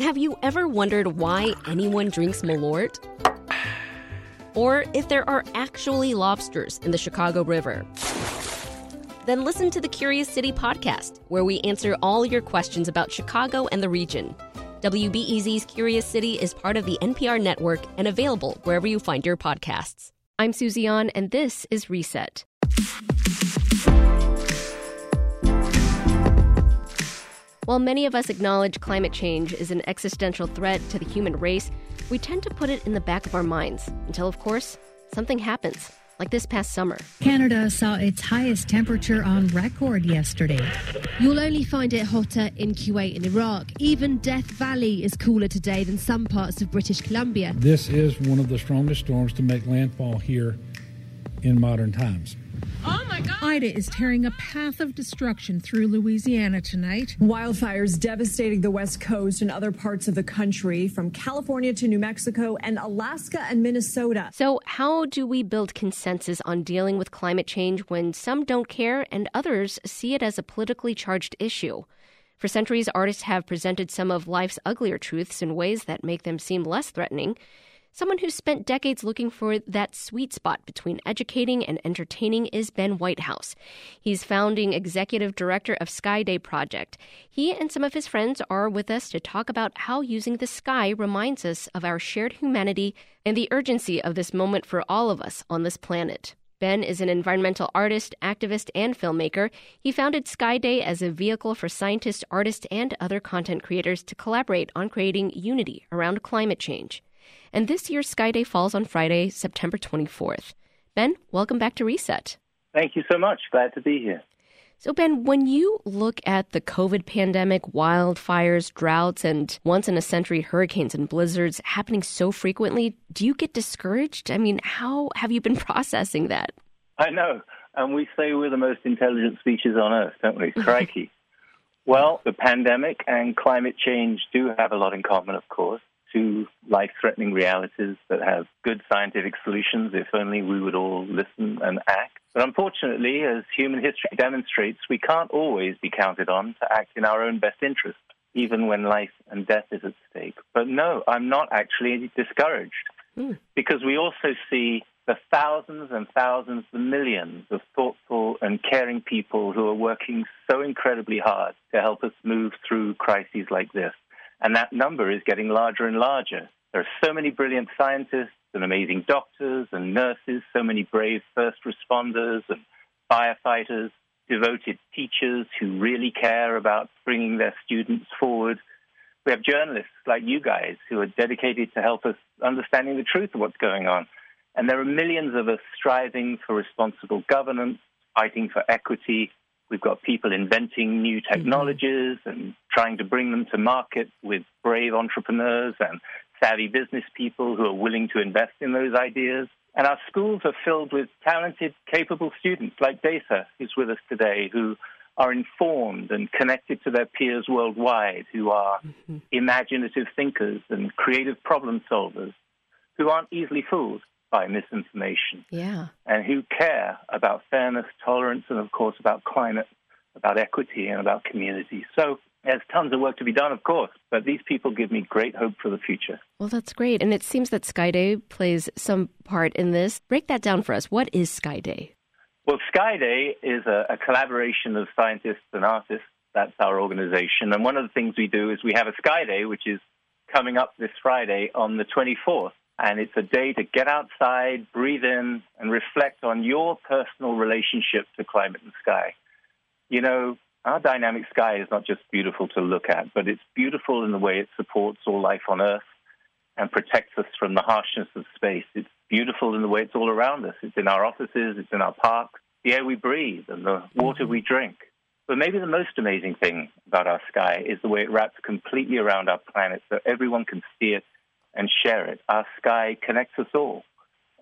Have you ever wondered why anyone drinks Malort? Or if there are actually lobsters in the Chicago River? Then listen to the Curious City podcast, where we answer all your questions about Chicago and the region. WBEZ's Curious City is part of the NPR network and available wherever you find your podcasts. I'm Susie An, and this is Reset. While many of us acknowledge climate change is an existential threat to the human race, we tend to put it in the back of our minds until, of course, something happens like this past summer. Canada saw its highest temperature on record yesterday. You'll only find it hotter in Kuwait and Iraq. Even Death Valley is cooler today than some parts of British Columbia. This is one of the strongest storms to make landfall here in modern times. Oh my God. Ida is tearing a path of destruction through Louisiana tonight. Wildfires devastating the West Coast and other parts of the country, from California to New Mexico and Alaska and Minnesota. So, how do we build consensus on dealing with climate change when some don't care and others see it as a politically charged issue? For centuries, artists have presented some of life's uglier truths in ways that make them seem less threatening. Someone who spent decades looking for that sweet spot between educating and entertaining is Ben Whitehouse. He's founding executive director of Sky Day Project. He and some of his friends are with us to talk about how using the sky reminds us of our shared humanity and the urgency of this moment for all of us on this planet. Ben is an environmental artist, activist, and filmmaker. He founded Sky Day as a vehicle for scientists, artists, and other content creators to collaborate on creating unity around climate change. And this year's Sky Day falls on Friday, September 24th. Ben, welcome back to Reset. Thank you so much. Glad to be here. So, Ben, when you look at the COVID pandemic, wildfires, droughts, and once in a century hurricanes and blizzards happening so frequently, do you get discouraged? I mean, how have you been processing that? I know. And we say we're the most intelligent species on Earth, don't we? Crikey. well, the pandemic and climate change do have a lot in common, of course two life threatening realities that have good scientific solutions if only we would all listen and act. But unfortunately, as human history demonstrates, we can't always be counted on to act in our own best interest, even when life and death is at stake. But no, I'm not actually discouraged mm. because we also see the thousands and thousands, the millions of thoughtful and caring people who are working so incredibly hard to help us move through crises like this. And that number is getting larger and larger. There are so many brilliant scientists and amazing doctors and nurses, so many brave first responders and firefighters, devoted teachers who really care about bringing their students forward. We have journalists like you guys who are dedicated to help us understanding the truth of what's going on. And there are millions of us striving for responsible governance, fighting for equity, We've got people inventing new mm-hmm. technologies mm-hmm. and trying to bring them to market with brave entrepreneurs and savvy business people who are willing to invest in those ideas. And our schools are filled with talented, capable students like Desa, who's with us today, who are informed and connected to their peers worldwide, who are mm-hmm. imaginative thinkers and creative problem solvers, who aren't easily fooled by misinformation. Yeah. And who care about fairness, tolerance, and of course about climate, about equity, and about community. So there's tons of work to be done, of course, but these people give me great hope for the future. Well, that's great. And it seems that Sky Day plays some part in this. Break that down for us. What is Sky Day? Well, Sky Day is a, a collaboration of scientists and artists. That's our organization. And one of the things we do is we have a Sky Day, which is coming up this Friday on the 24th. And it's a day to get outside, breathe in, and reflect on your personal relationship to climate and sky. You know, our dynamic sky is not just beautiful to look at, but it's beautiful in the way it supports all life on Earth and protects us from the harshness of space. It's beautiful in the way it's all around us. It's in our offices, it's in our parks, the air we breathe, and the water we drink. But maybe the most amazing thing about our sky is the way it wraps completely around our planet so everyone can see it and share it. Our sky connects us all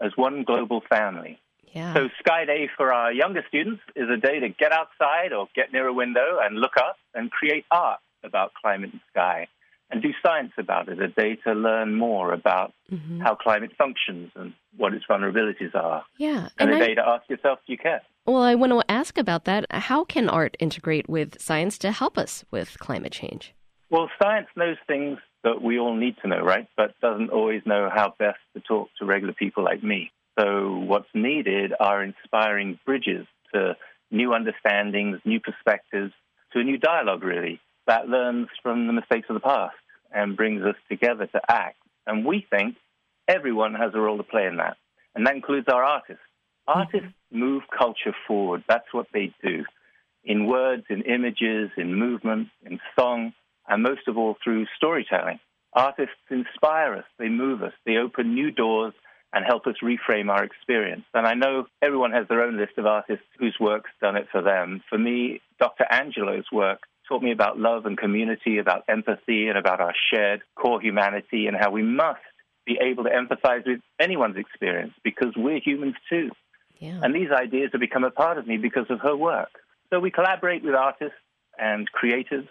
as one global family. Yeah. So Sky Day for our younger students is a day to get outside or get near a window and look up and create art about climate and sky and do science about it, a day to learn more about mm-hmm. how climate functions and what its vulnerabilities are. Yeah. And, and a I, day to ask yourself, do you care? Well, I want to ask about that. How can art integrate with science to help us with climate change? Well, science knows things that we all need to know, right? But doesn't always know how best to talk to regular people like me. So what's needed are inspiring bridges to new understandings, new perspectives, to a new dialogue, really, that learns from the mistakes of the past and brings us together to act. And we think everyone has a role to play in that. And that includes our artists. Artists mm-hmm. move culture forward. That's what they do. In words, in images, in movement, in song, and most of all through storytelling. Artists inspire us, they move us, they open new doors and help us reframe our experience. And I know everyone has their own list of artists whose work's done it for them. For me, Dr. Angelou's work taught me about love and community, about empathy, and about our shared core humanity, and how we must be able to empathize with anyone's experience because we're humans too. Yeah. And these ideas have become a part of me because of her work. So we collaborate with artists and creators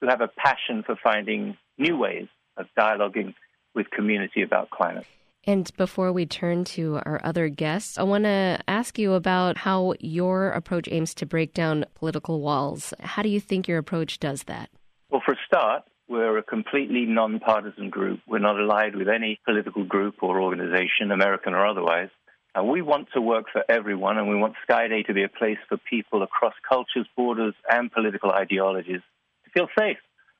who have a passion for finding new ways of dialoguing with community about climate. And before we turn to our other guests, I want to ask you about how your approach aims to break down political walls. How do you think your approach does that? Well, for a start, we're a completely nonpartisan group. We're not allied with any political group or organization, American or otherwise. And we want to work for everyone, and we want Skyday to be a place for people across cultures, borders, and political ideologies feel safe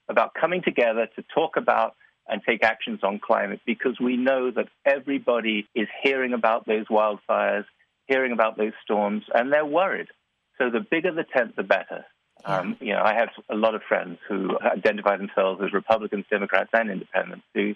about coming together to talk about and take actions on climate because we know that everybody is hearing about those wildfires, hearing about those storms, and they're worried. So the bigger the tent, the better. Um, you know, I have a lot of friends who identify themselves as Republicans, Democrats, and Independents who,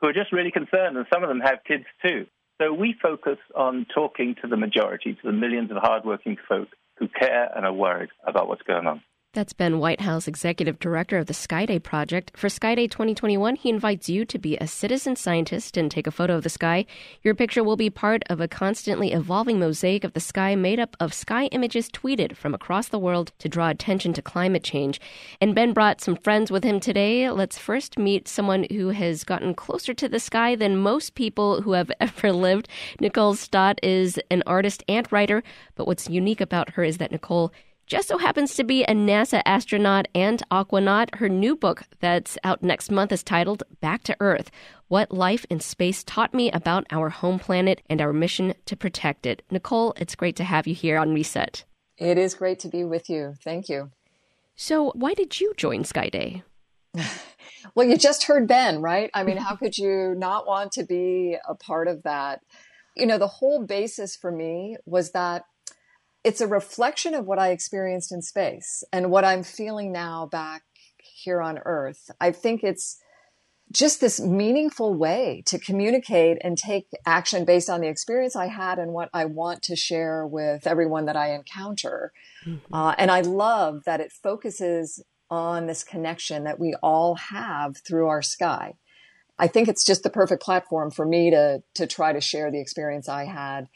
who are just really concerned, and some of them have kids too. So we focus on talking to the majority, to the millions of hardworking folk who care and are worried about what's going on. That's Ben Whitehouse, Executive Director of the Skyday Project. For Skyday 2021, he invites you to be a citizen scientist and take a photo of the sky. Your picture will be part of a constantly evolving mosaic of the sky made up of sky images tweeted from across the world to draw attention to climate change. And Ben brought some friends with him today. Let's first meet someone who has gotten closer to the sky than most people who have ever lived. Nicole Stott is an artist and writer, but what's unique about her is that Nicole just so happens to be a NASA astronaut and aquanaut. Her new book that's out next month is titled Back to Earth What Life in Space Taught Me About Our Home Planet and Our Mission to Protect It. Nicole, it's great to have you here on Reset. It is great to be with you. Thank you. So, why did you join Skyday? well, you just heard Ben, right? I mean, how could you not want to be a part of that? You know, the whole basis for me was that it's a reflection of what I experienced in space and what I'm feeling now back here on Earth. I think it's just this meaningful way to communicate and take action based on the experience I had and what I want to share with everyone that I encounter. Mm-hmm. Uh, and I love that it focuses on this connection that we all have through our sky. I think it's just the perfect platform for me to to try to share the experience I had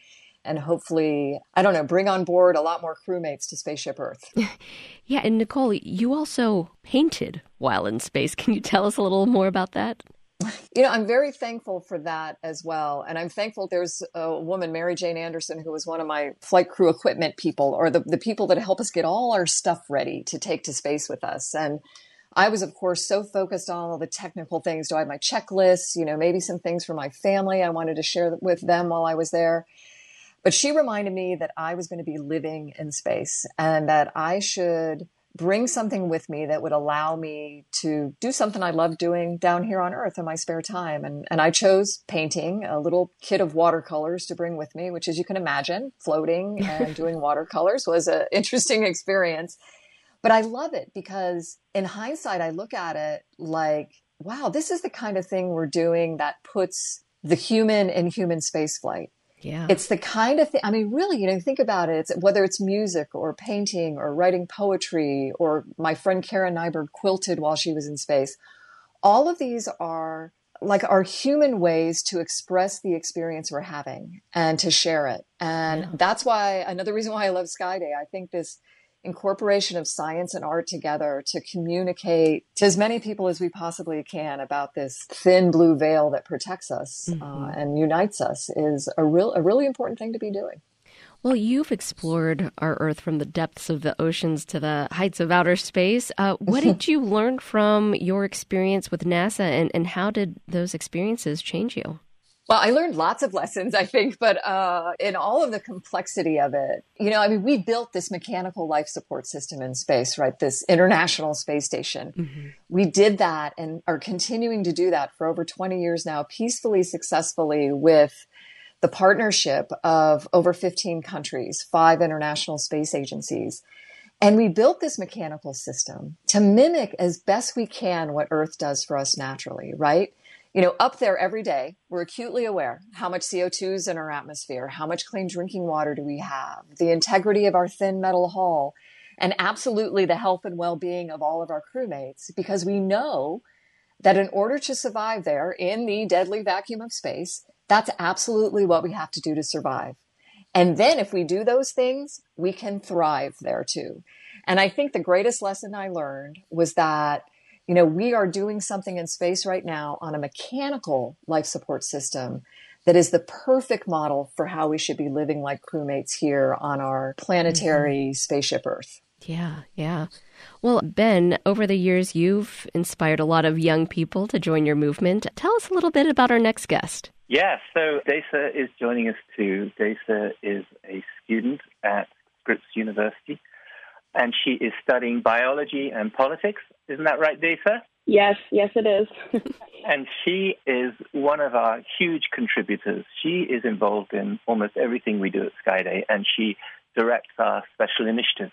and hopefully, I don't know, bring on board a lot more crewmates to Spaceship Earth. yeah, and Nicole, you also painted while in space. Can you tell us a little more about that? You know, I'm very thankful for that as well. And I'm thankful there's a woman, Mary Jane Anderson, who was one of my flight crew equipment people or the, the people that help us get all our stuff ready to take to space with us. And I was, of course, so focused on all the technical things. Do I have my checklists? You know, maybe some things for my family I wanted to share with them while I was there. But she reminded me that I was going to be living in space and that I should bring something with me that would allow me to do something I love doing down here on Earth in my spare time. And, and I chose painting, a little kit of watercolors to bring with me, which, as you can imagine, floating and doing watercolors was an interesting experience. But I love it because in hindsight, I look at it like, wow, this is the kind of thing we're doing that puts the human in human spaceflight. Yeah. It's the kind of thing, I mean, really, you know, think about it. It's whether it's music or painting or writing poetry or my friend Karen Nyberg quilted while she was in space. All of these are like our human ways to express the experience we're having and to share it. And yeah. that's why another reason why I love Sky Day. I think this incorporation of science and art together to communicate to as many people as we possibly can about this thin blue veil that protects us uh, mm-hmm. uh, and unites us is a real a really important thing to be doing. Well, you've explored our Earth from the depths of the oceans to the heights of outer space. Uh, what did you learn from your experience with NASA, and, and how did those experiences change you? Well, I learned lots of lessons, I think, but uh, in all of the complexity of it, you know, I mean, we built this mechanical life support system in space, right? This international space station. Mm-hmm. We did that and are continuing to do that for over 20 years now, peacefully, successfully with the partnership of over 15 countries, five international space agencies. And we built this mechanical system to mimic as best we can what Earth does for us naturally, right? You know, up there every day, we're acutely aware how much CO2 is in our atmosphere, how much clean drinking water do we have, the integrity of our thin metal hull, and absolutely the health and well being of all of our crewmates, because we know that in order to survive there in the deadly vacuum of space, that's absolutely what we have to do to survive. And then if we do those things, we can thrive there too. And I think the greatest lesson I learned was that you know, we are doing something in space right now on a mechanical life support system that is the perfect model for how we should be living like crewmates here on our planetary mm-hmm. spaceship Earth. Yeah, yeah. Well, Ben, over the years, you've inspired a lot of young people to join your movement. Tell us a little bit about our next guest. Yeah, so Desa is joining us too. Desa is a student at Scripps University and she is studying biology and politics. Isn't that right, Desa? Yes, yes, it is. and she is one of our huge contributors. She is involved in almost everything we do at Skyday, and she directs our special initiative.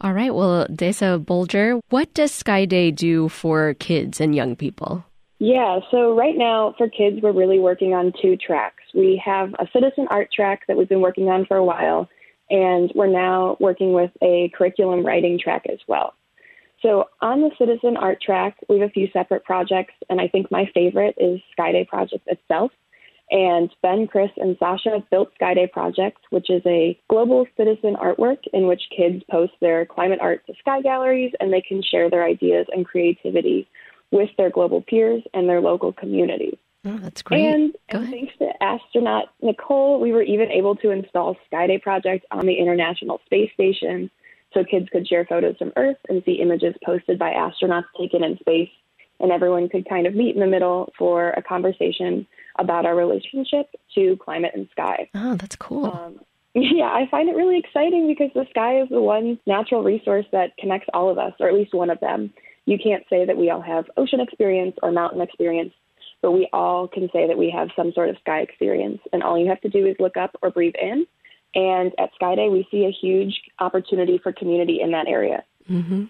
All right. Well, Desa Bolger, what does Skyday do for kids and young people? Yeah, so right now for kids, we're really working on two tracks. We have a citizen art track that we've been working on for a while, and we're now working with a curriculum writing track as well. So on the citizen art track, we have a few separate projects, and I think my favorite is Skyday Project itself. And Ben, Chris, and Sasha built Skyday Project, which is a global citizen artwork in which kids post their climate art to sky galleries and they can share their ideas and creativity with their global peers and their local communities. Oh, that's great. And, and thanks to astronaut Nicole, we were even able to install Skyday Project on the International Space Station so kids could share photos from Earth and see images posted by astronauts taken in space. And everyone could kind of meet in the middle for a conversation about our relationship to climate and sky. Oh, that's cool. Um, yeah, I find it really exciting because the sky is the one natural resource that connects all of us, or at least one of them. You can't say that we all have ocean experience or mountain experience but we all can say that we have some sort of sky experience. And all you have to do is look up or breathe in. And at Skyday, we see a huge opportunity for community in that area. Mm-hmm.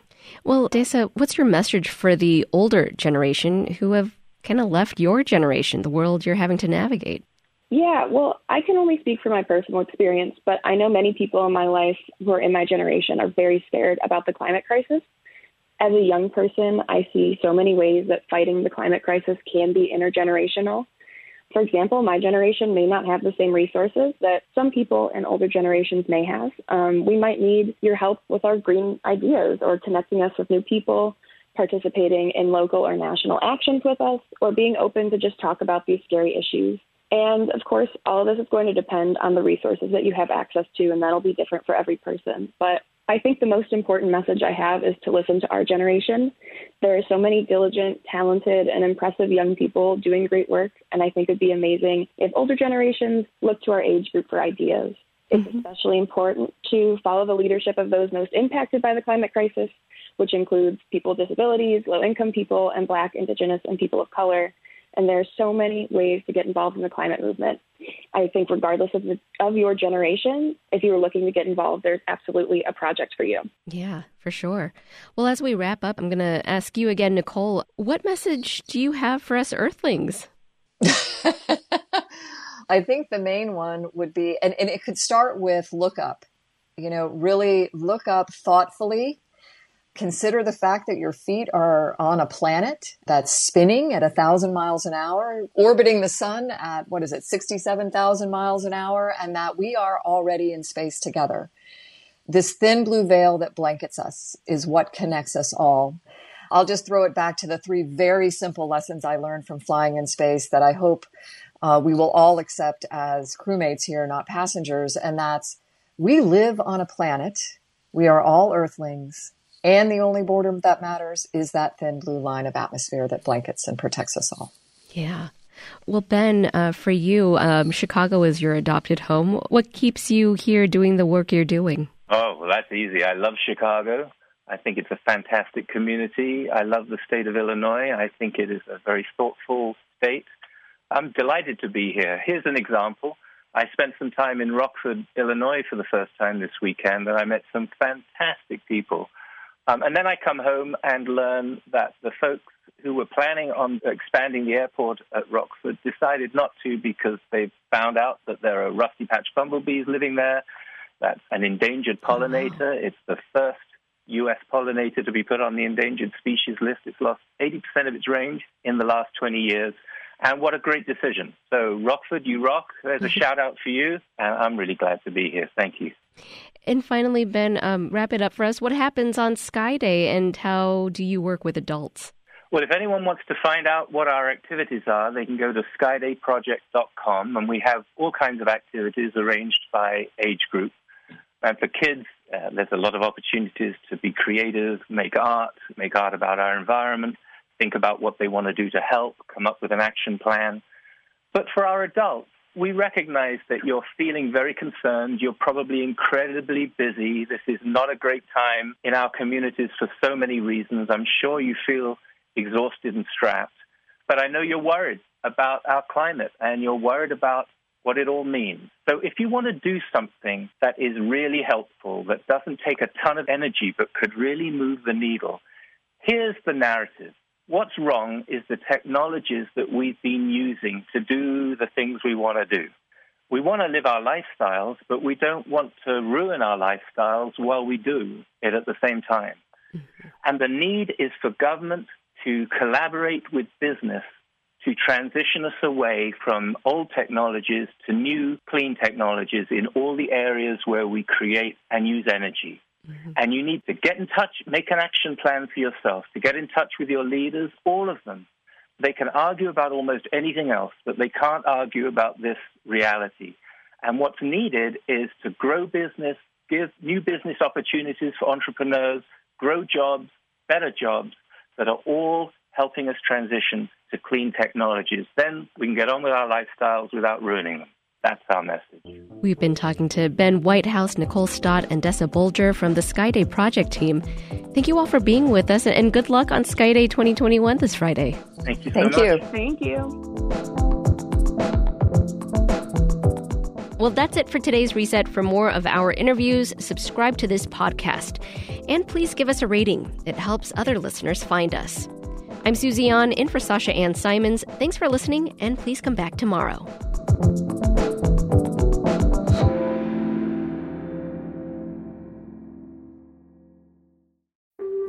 Well, Desa, what's your message for the older generation who have kind of left your generation, the world you're having to navigate? Yeah, well, I can only speak from my personal experience, but I know many people in my life who are in my generation are very scared about the climate crisis as a young person, I see so many ways that fighting the climate crisis can be intergenerational. For example, my generation may not have the same resources that some people in older generations may have. Um, we might need your help with our green ideas or connecting us with new people, participating in local or national actions with us, or being open to just talk about these scary issues. And of course, all of this is going to depend on the resources that you have access to, and that'll be different for every person. But I think the most important message I have is to listen to our generation. There are so many diligent, talented, and impressive young people doing great work, and I think it'd be amazing if older generations look to our age group for ideas. It's mm-hmm. especially important to follow the leadership of those most impacted by the climate crisis, which includes people with disabilities, low income people, and Black, Indigenous, and people of color. And there are so many ways to get involved in the climate movement. I think, regardless of the, of your generation, if you are looking to get involved, there's absolutely a project for you. Yeah, for sure. Well, as we wrap up, I'm going to ask you again, Nicole. What message do you have for us Earthlings? I think the main one would be, and, and it could start with look up. You know, really look up thoughtfully Consider the fact that your feet are on a planet that's spinning at a thousand miles an hour, orbiting the sun at what is it, 67,000 miles an hour, and that we are already in space together. This thin blue veil that blankets us is what connects us all. I'll just throw it back to the three very simple lessons I learned from flying in space that I hope uh, we will all accept as crewmates here, not passengers. And that's We live on a planet. We are all earthlings. And the only border that matters is that thin blue line of atmosphere that blankets and protects us all. Yeah. Well, Ben, uh, for you, um, Chicago is your adopted home. What keeps you here doing the work you're doing? Oh, well, that's easy. I love Chicago. I think it's a fantastic community. I love the state of Illinois. I think it is a very thoughtful state. I'm delighted to be here. Here's an example. I spent some time in Rockford, Illinois for the first time this weekend, and I met some fantastic people. Um, and then I come home and learn that the folks who were planning on expanding the airport at Rockford decided not to because they found out that there are rusty patch bumblebees living there. That's an endangered pollinator. Wow. It's the first U.S. pollinator to be put on the endangered species list. It's lost 80% of its range in the last 20 years. And what a great decision. So, Rockford, you rock. There's a shout out for you. And I'm really glad to be here. Thank you. And finally, Ben, um, wrap it up for us. What happens on Sky Day and how do you work with adults? Well, if anyone wants to find out what our activities are, they can go to skydayproject.com, and we have all kinds of activities arranged by age group. And for kids, uh, there's a lot of opportunities to be creative, make art, make art about our environment, think about what they want to do to help, come up with an action plan. But for our adults, we recognize that you're feeling very concerned. You're probably incredibly busy. This is not a great time in our communities for so many reasons. I'm sure you feel exhausted and strapped. But I know you're worried about our climate and you're worried about what it all means. So if you want to do something that is really helpful, that doesn't take a ton of energy but could really move the needle, here's the narrative. What's wrong is the technologies that we've been using to do the things we want to do. We want to live our lifestyles, but we don't want to ruin our lifestyles while we do it at the same time. Mm-hmm. And the need is for government to collaborate with business to transition us away from old technologies to new clean technologies in all the areas where we create and use energy. Mm-hmm. And you need to get in touch, make an action plan for yourself, to get in touch with your leaders, all of them. They can argue about almost anything else, but they can't argue about this reality. And what's needed is to grow business, give new business opportunities for entrepreneurs, grow jobs, better jobs, that are all helping us transition to clean technologies. Then we can get on with our lifestyles without ruining them. That's our message. We've been talking to Ben Whitehouse, Nicole Stott, and Dessa Bolger from the Skyday Project team. Thank you all for being with us, and good luck on Skyday 2021 this Friday. Thank you. So Thank much. you. Thank you. Well, that's it for today's reset. For more of our interviews, subscribe to this podcast. And please give us a rating, it helps other listeners find us. I'm Susie An, in for Sasha Ann Simons. Thanks for listening, and please come back tomorrow.